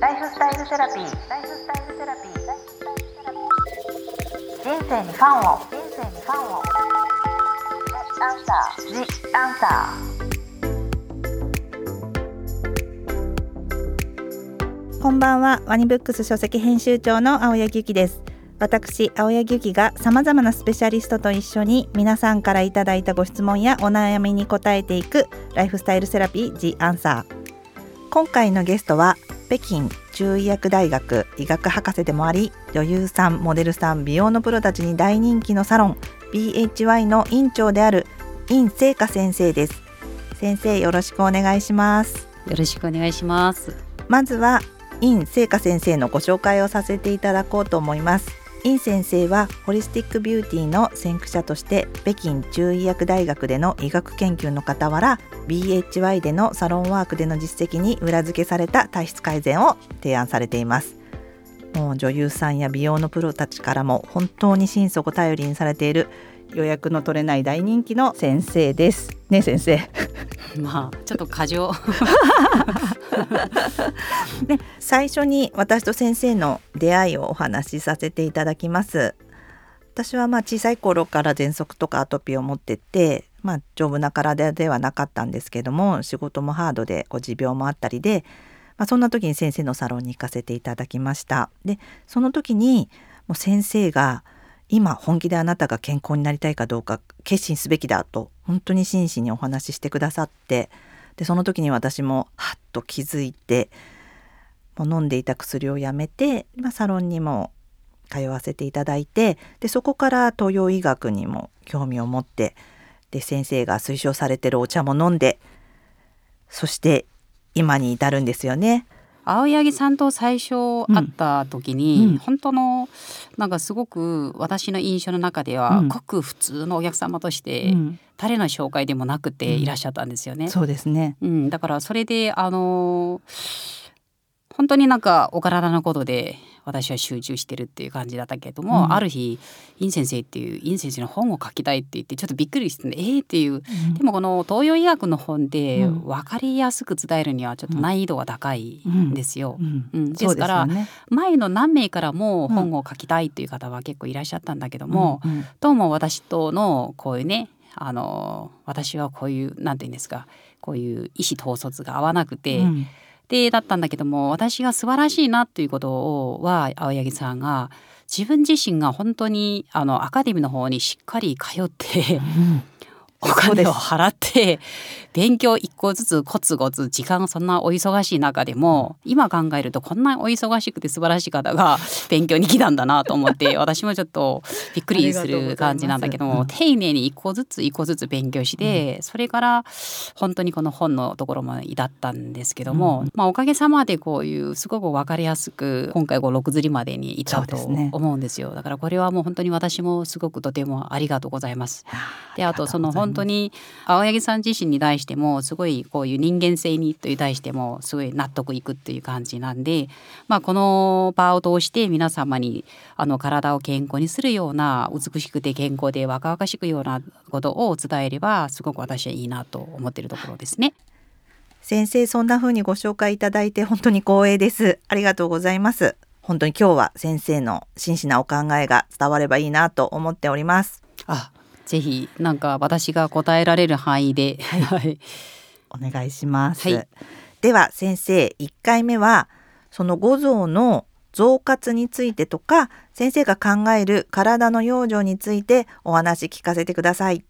ライフスタイルセラピー。ライフスタイルセラピー。人生にファンを。人生にファンを。アンサー。ジアンサこんばんはワニブックス書籍編集長の青柳ゆきです私青柳ゆきがさまざまなスペシャリストと一緒に皆さんからいただいたご質問やお悩みに答えていくライフスタイルセラピー The a n s 今回のゲストは北京中医薬大学医学博士でもあり女優さんモデルさん美容のプロたちに大人気のサロン BHY の院長である院聖華先生です。先生よろしくお願いします。よろしくお願いします。まずは院聖華先生のご紹介をさせていただこうと思います。院先生はホリスティックビューティーの先駆者として北京中医薬大学での医学研究の傍ら BHY でのサロンワークでの実績に裏付けされた体質改善を提案されています。もう女優さんや美容のプロたちからも本当に心底頼りにされている予約の取れない大人気の先生です。ね先生。まあちょっと過剰。で 最初に私と先生の出会いをお話しさせていただきます私はまあ小さい頃から喘息とかアトピーを持ってて、まあ、丈夫な体ではなかったんですけども仕事もハードでこう持病もあったりで、まあ、そんな時に先生のサロンに行かせていただきました。でその時にもう先生が今本気であなたが健康になりたいかどうか決心すべきだと本当に真摯にお話ししてくださってでその時に私もはっと気づいてもう飲んでいた薬をやめて、まあ、サロンにも通わせていただいてでそこから東洋医学にも興味を持ってで先生が推奨されてるお茶も飲んでそして今に至るんですよね。青柳さんと最初会った時に、うん本当のなんかすごく私の印象の中では、うんごく普通のお客様として、うん誰の紹介でもなくていらっしゃったんですよね。そうですね。うん、だからそれであの本当になんかお体のことで私は集中してるっていう感じだったけども、うん。ある日イン先生っていうイン先生の本を書きたいって言ってちょっとびっくりしてねえー、っていう。でもこの東洋医学の本でうん。分かりやすく伝えるにはちょっと難易度が高いんですよ。ですから前の何名からも本を書きたいっていう方は結構いらっしゃったんだけども、うんうん。どうも私とのこういうねあの私はこういうなんて言うんですかこういう意思統率が合わなくて、でだったんだけども私が素晴らしいなということは青柳さんが自分自身が本当にあのアカデミーの方にしっかり通ってうん。お金を払って勉強一個ずつコツコツ時間そんなお忙しい中でも今考えるとこんなお忙しくて素晴らしい方が勉強に来たんだなと思って 私もちょっとびっくりする感じなんだけども丁寧に一個ずつ一個ずつ勉強してそれから本当にこの本のところまで至ったんですけども、うん。まあおかげさまでこういうすごく分かりやすく今回こう6釣りまでに至ったと思うんですよ。だからこれはもう本当に私もすごくとてもありがとうございます。であとその本当に青柳さん自身に対してもすごいこういう人間性にという対してもすごい納得いくっていう感じなんで、まあ、この場を通して皆様にあの体を健康にするような美しくて健康で若々しくようなことを伝えればすごく私はいいなと思っているところですね。先生そんな風にご紹介いただいて本当に光栄です。ありがとうございます。本当に今日は先生の真摯なお考えが伝わればいいなと思っております。あぜひなんか私が答えられる範囲で、はい、お願いします、はい。では先生1回目はその五臓の増活についてとか先生が考える体の養生についてお話聞かせてください。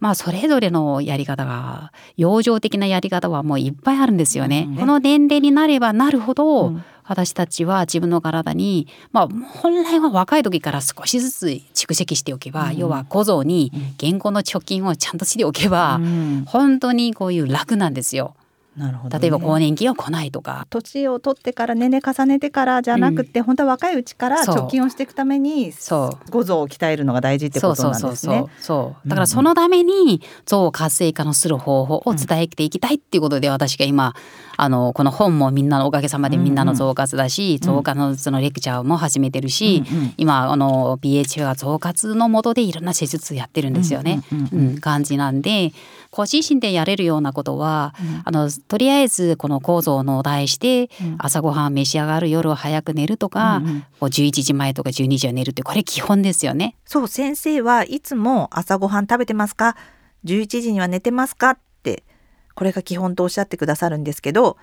まあそれぞれのやり方が養生的なやり方はもういっぱいあるんですよね。うんこの年齢になればなるほど、うん私たちは自分の体に、まあ、本来は若い時から少しずつ蓄積しておけば、うん。要は小僧に現行の貯金をちゃんとしておけば、うん。本当にこういう楽なんですよ。なるほどね、例えば更年期が来ないとか。年を取ってから年齢重ねてからじゃなくて、本当は若いうちから貯金をしていくためにそう。五臓を鍛えるのが大事ってことなんですね。そうだからそのために臓活性化のする方法を伝えていきたいっていうことで私が今あのこの本もみんなのおかげさまでみんなの増活だし、増活のそのレクチャーも始めてるし、うんうん。今あの BH は増活のもとでいろんな施術やってるんですよね。うんうん。うん。感じなんでご自身でやれるようなことは、あのとりあえずこの構造の題してうん。朝ごはん召し上がる夜は早く寝るとか、うんうん。こう11時前とか12時は寝るってこれ基本ですよね。そう先生はいつも朝ごはん食べてますか？11時には寝てますか？ってこれが基本とおっしゃってくださるんですけど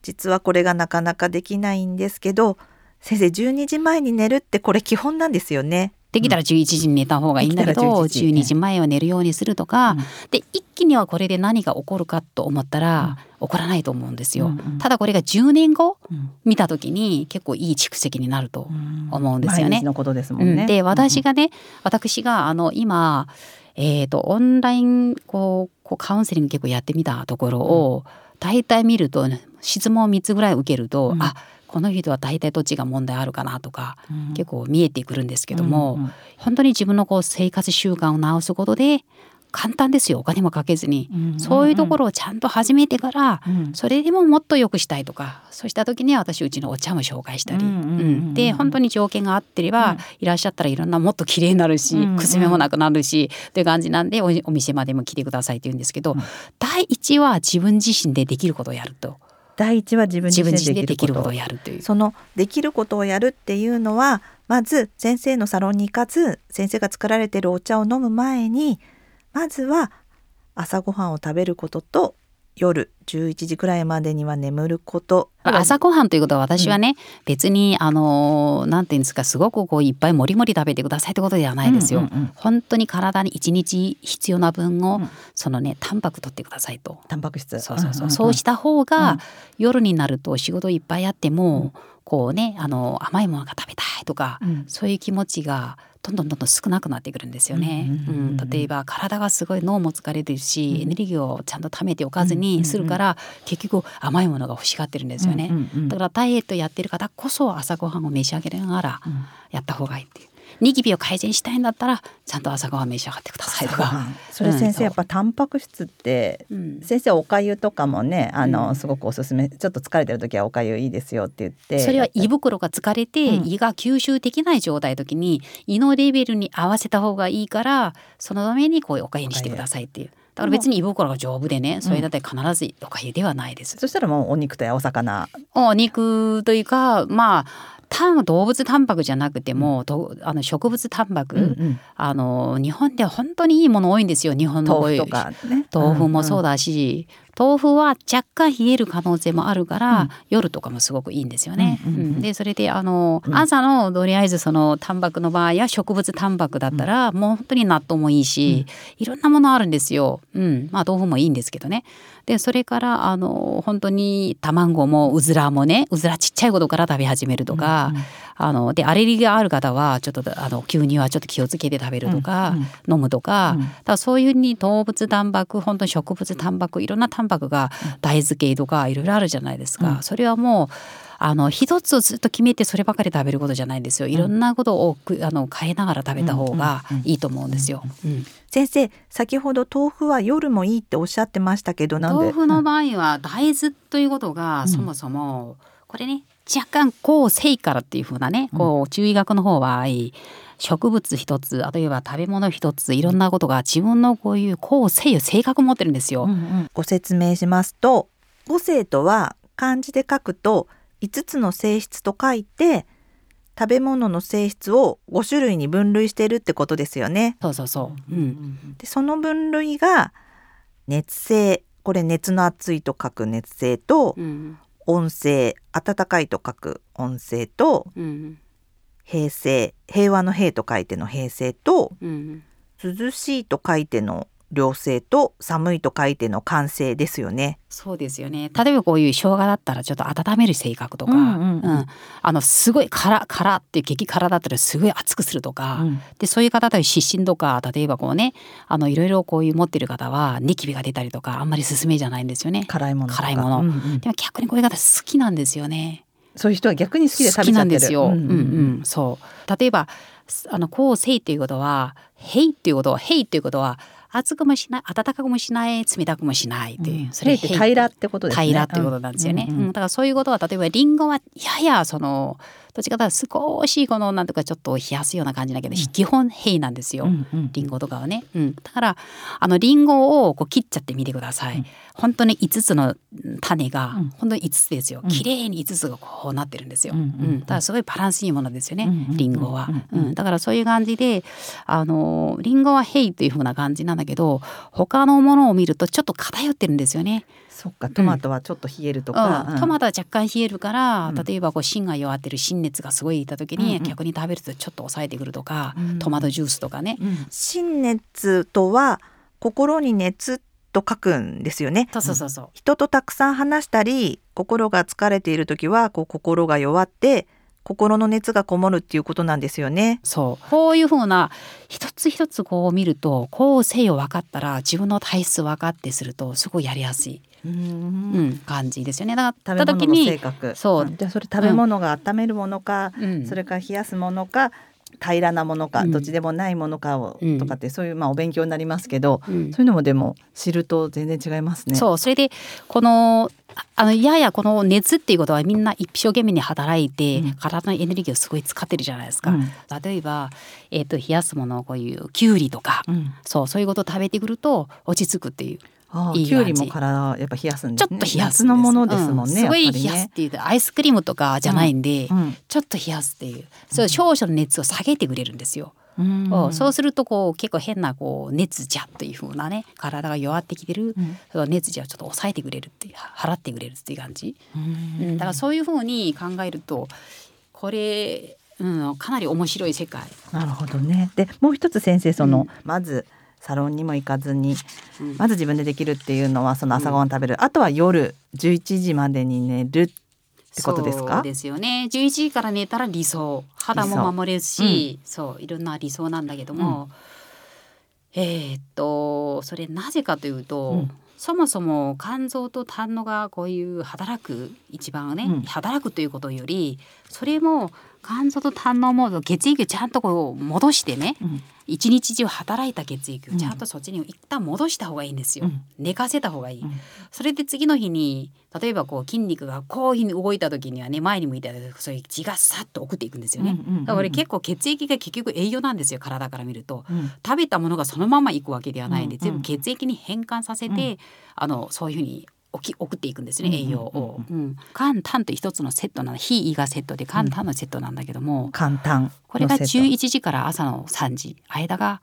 実はこれがなかなかできないんですけど先生12時前に寝るってこれ基本なんですよね。できたら11時に寝た方がいいんだけど、できたら11時。12時前は寝るようにするとか、うん。で一気にはこれで何が起こるかと思ったら、起こらないと思うんですよ。うんうん。ただこれが10年後うん見た時に結構いい蓄積になると思うんですよね。毎日のことですもんね。私がね、私があの今、えー、とオンラインこうこうカウンセリング結構やってみたところを、大体見ると質問3つぐらい受けると、うん。あこの人は大体どっちが問題あるかなとか、うん。結構見えてくるんですけども、うんうん。本当に自分のこう生活習慣を直すことで簡単ですよ。お金もかけずに、うんそういうところをちゃんと始めてから、うん。それでももっと良くしたいとかそうした時には私うちのお茶も紹介したり、うんうんうんうんうん。で本当に条件が合ってれば、うん。いらっしゃったらいろんなもっと綺麗になるし、うんうん。くすみもなくなるしっていう感じなんでおお店までも来てくださいって言うんですけど、うん。第一は自分自身でできることをやると第一は自分自身で身でできることをやるという。そのできることをやるっていうのはまず先生のサロンに行かず先生が作られてるお茶を飲む前にまずは朝ごはんを食べることと夜11時くらいまでには眠ること。朝ごはんということは私はね、別にあのなんていうんですかすごくこういっぱいもりもり食べてくださいってことではないですよ。うんうんうん本当に体に一日必要な分を、うん。そのねタンパク取ってくださいと。タンパク質。そうそうそう、んんんそうした方が、うん。夜になると仕事いっぱいあっても、こうねあの甘いものが食べたいとか、うん。そういう気持ちがどんどんどんどん少なくなってくるんですよね。例えば体がすごい脳も疲れてるし、うん。エネルギーをちゃんと貯めておかずにするから、結局甘いものが欲しがってるんですよね。だからダイエットやってる方こそ朝ごはんを召し上げながらうん。やった方がいいっていう。ニキビを改善したいんだったらちゃんと朝ごはん召し上がってくださいとか。それ先うん。生やっぱタンパク質ってうん。先生おかゆとかもねあの、うんすごくおすすめ。ちょっと疲れてる時はおかゆいいですよって言って。それは胃袋が疲れて、うん。胃が吸収できない状態の時に胃のレベルに合わせた方がいいからそのためにこういうおかゆにしてくださいっていう。だから別に胃袋が丈夫でねそれだって必ずおかゆではないです。そしたらもうお肉とやお魚。お肉というかまあタン動物タンパクじゃなくても、とあの植物タンパク、うん。あの日本では本当にいいもの多いんですよ日本の豆腐とかね。豆腐もそうだ、だし、豆腐は若干冷える可能性もあるから、うん。夜とかもすごくいいんですよね。うんうんうん。うん。でそれであの、うん。朝のとりあえずそのタンパクの場合は植物タンパクだったら、もう本当に納豆もいいし、いろんなものあるんですよ。うん、まあ豆腐もいいんですけどね。でそれからあの本当に卵もうずらもねうずらちっちゃいことから食べ始めるとか、あのでアレルギーがある方はちょっとあの急にはちょっと気をつけて食べるとか、飲むとか,、うん。だからそういうふうに動物タンパク本当に植物タンパクいろんなタンパクが大豆系とかいろいろあるじゃないですか、うん。それはもうあの一つをずっと決めてそればかり食べることじゃないんですよ。いろんなことをくあの変えながら食べた方がいいと思うんですよ。うん先生先ほど豆腐は夜もいいっておっしゃってましたけどなんで？豆腐の場合は大豆ということがうん。そもそもこれね若干抗性からっていうふうなねこう中医学の方は植物一つ例えば食べ物一ついろんなことが自分のこういう抗性を性格を持ってるんですよ。ご説明しますと五性とは漢字で書くと5つの性質と書いて食べ物の性質を5種類に分類してるってことですよね。そうそうそう。うん。でその分類が熱性これ熱の熱いと書く熱性とうん。温性暖かいと書く温性とうん。平成平和の平と書いての平成とうん。涼しいと書いての良性と寒いと書いての寒性ですよね。そうですよね。例えばこういう生姜だったらちょっと温める性格とか、うんうんうんあのすごい辛辛って激辛だったらすごい熱くするとか、うんでそういう方だと湿疹とか例えばこうねあのいろいろこういう持ってる方はニキビが出たりとかあんまり勧めじゃないんですよね。辛いもの辛いものうんうんでも逆にこういう方好きなんですよね。そういう人は逆に好きで食べちゃってる。好きなんですよ。ううんん。うん、そう。例えばあの構成ということは「へい」ということは「へい」ということは熱くもしない暖かくもしない冷たくもしないという、うん、それって平らってことですね。平らってことなんですよね、うんうん。うん、だからそういうことは例えばリンゴはややそのどっちかというと少しこのなんとかちょっと冷やすような感じだけど、うん、基本平なんですよ、うんうん、リンゴとかはね、うん、だからあのリンゴをこう切っちゃってみてください、うん、本当に5つの種が、本当に5つですよ綺麗に5つがこうなってるんですよ、うん、うん、だからすごいバランスいいものですよね、うん、リンゴは、うんだからそういう感じであのリンゴは平というふうな感じなんだけど他のものを見るとちょっと偏ってるんですよねそっかトマトはちょっと冷えるとか、うん、トマトは若干冷えるから、例えばこう芯が弱ってる芯熱がすごいいた時に、逆に食べるとちょっと抑えてくるとか、トマトジュースとかね。芯熱とは心に熱と書くんですよね。そうそうそうそう。人とたくさん話したり心が疲れている時はこう心が弱って心の熱がこもるっていうことなんですよね。そうこういうふうな一つ一つこう見るとこう性を分かったら自分の体質分かってするとすごいやりやすい。うん、感じですよね。だから食べ物の性格。そう。じゃそれ食べ物が温めるものか、うん、それから冷やすものか、平らなものか、うん、どっちでもないものかを、とかってそういうまあお勉強になりますけど、そういうのもでも知ると全然違いますね。そう。それでこのあのややこの熱っていうことはみんな一生懸命に働いて、体のエネルギーをすごい使ってるじゃないですか。うん、例えば、えーと、冷やすものこういうきゅうりとか、うん、そう。そういうことを食べてくると落ち着くっていう。いいきゅうりも体やっぱ冷やすんです、ね、ちょっと冷やす。のものですもんね、うん、すごい冷やすっていうとアイスクリームとかじゃないんで、ちょっと冷やすっていう。そう少々の熱を下げてくれるんですよ。うそうするとこう結構変なこう熱じゃというふうなね体が弱ってきてる、うん、その熱じゃをちょっと抑えてくれるっていう払ってくれるっていう感じ、うん、だからそういうふうに考えるとこれ、うん、かなり面白い世界。なるほどね。でもう一つ先生その、まずサロンにも行かずに、まず自分でできるっていうのはその朝ごはん食べる、あとは夜11時までに寝るってことですか？そうですよね。11時から寝たら理想。肌も守れるし、うん、そういろんな理想なんだけども、うん、えー、っとそれなぜかというと、うん、そもそも肝臓と胆のがこういう働く一番ね、働くということよりそれも肝臓と胆のモード血液をちゃんとこう戻してね、一日中働いた血液をちゃんとそっちに一旦戻した方がいいんですよ、うん、寝かせた方がいい、うん、それで次の日に例えばこう筋肉がこういうふうに動いた時にはね前に向いたらそういう血がさっと送っていくんですよね、だから結構血液が結局栄養なんですよ体から見ると、うん、食べたものがそのままいくわけではないんで、全部血液に変換させて、あのそういうふうにき送っていくんですね栄養を。肝胆と一つのセットなの非胃がセットで肝胆のセットなんだけども、肝胆これが11時から朝の3時。間が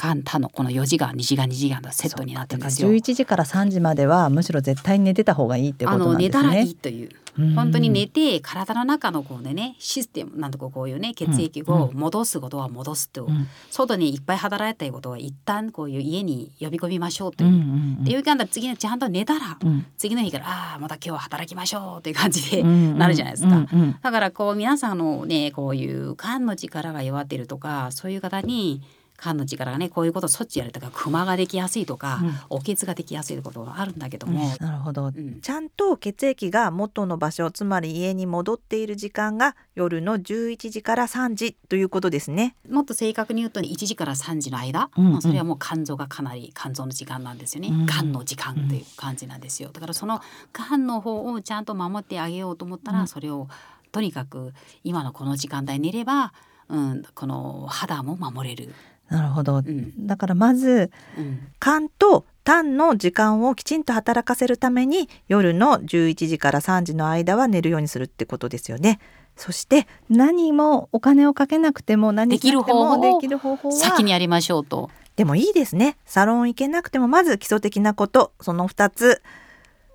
間他のこの4時間2時間2時間のセットになってるんですよ。11時から3時まではむしろ絶対に寝てた方がいいってことなんですね。あの寝たらいいという本当に寝て体の中のこうねシステムなんとかこういうね血液を戻すことは戻すと、うん、外にいっぱい働いたいことは一旦こういう家に呼び込みましょうという。うんうんうん、でいうか次のちゃんと寝たら、うん、次の日からああまた今日は働きましょうという感じでなるじゃないですか。うんうん、だからこう皆さんのねこういう肝の力が弱っているとかそういう方に肝の力がねこういうことそっちやるとかクマができやすいとか、うん、おけつができやすいということがあるんだけども、うん、なるほど、うん、ちゃんと血液が元の場所つまり家に戻っている時間が夜の11時から3時ということですね。もっと正確に言うと1時から3時の間、うんうん、それはもう肝臓がかなり肝臓の時間なんですよね、うん、肝の時間という感じなんですよ。だからその肝の方をちゃんと守ってあげようと思ったら、それをとにかく今のこの時間帯寝ればうん、この肌も守れるなるほど、うん、だからまず、うん、肝と胆の時間をきちんと働かせるために夜の11時から3時の間は寝るようにするってことですよね。そして何もお金をかけなくても何できる方法できる方法は先にやりましょうと。でもいいですね。サロン行けなくてもまず基礎的なことその2つ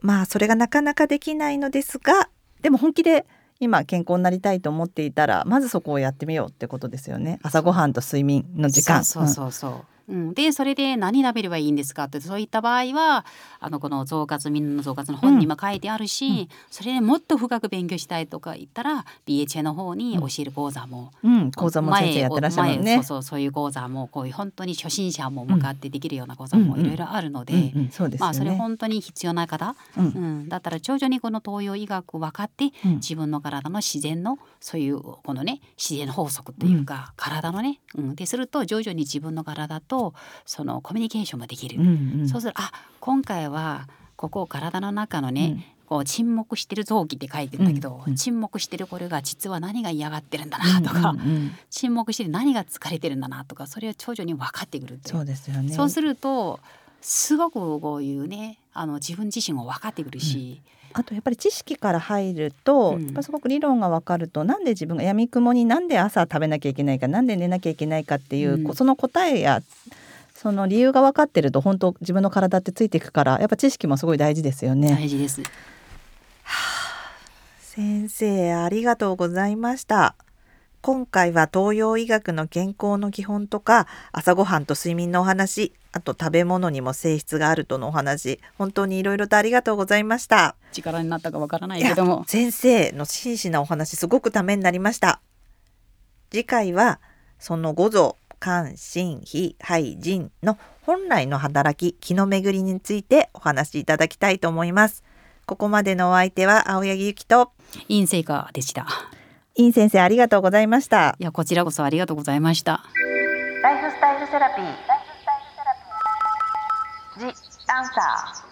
まあそれがなかなかできないのですがでも本気で今健康になりたいと思っていたらまずそこをやってみようってことですよね。朝ごはんと睡眠の時間。そうそうそううん、でそれで何食べればいいんですかってそういった場合はあのこの増活みんなの増活の本にも書いてあるし、うん。それでもっと深く勉強したいとか言ったら BHA の方に教える講座も、うん、講座も先生やってらっしゃるね。前そう。そうそういう講座もこういう本当に初心者も向かってできるような講座もいろいろあるので、うんうん、そうですよまあそれね。本当に必要な方、うん。うん、だったら徐々にこの東洋医学分かってうん。自分の体の自然のそういうこのね自然法則というか、体のね、うん、ですると徐々に自分の体とそのコミュニケーションができる、うんうん。そうするあ今回はここ体の中のね、こう沈黙してる臓器って書いてるんだけど、うんうん。沈黙してるこれが実は何が嫌がってるんだなとか、うんうんうん。沈黙してる何が疲れてるんだなとかそれを徐々に分かってくるっていう。そうですよね。そうするとすごくこういうねあの自分自身を分かってくるし、あとやっぱり知識から入ると、うんやっぱすごく理論が分かるとなんで自分が闇雲になんで朝食べなきゃいけないかなんで寝なきゃいけないかっていう、うんこその答えやその理由が分かってると本当自分の体ってついていくからやっぱ知識もすごい大事ですよね。大事です。先生ありがとうございました。今回は東洋医学の健康の基本とか朝ごはんと睡眠のお話あと食べ物にも性質があるとのお話本当にいろいろとありがとうございました。力になったかわからないけども先生の真摯なお話すごくためになりました次回はその五臓肝心脾肺腎の本来の働き気の巡りについてお話しいただきたいと思いますここまでのお相手は青柳ゆきと陰性化でした。イン先生ありがとうございましたいやこちらこそありがとうございました。ライフスタイルセラピー。ライ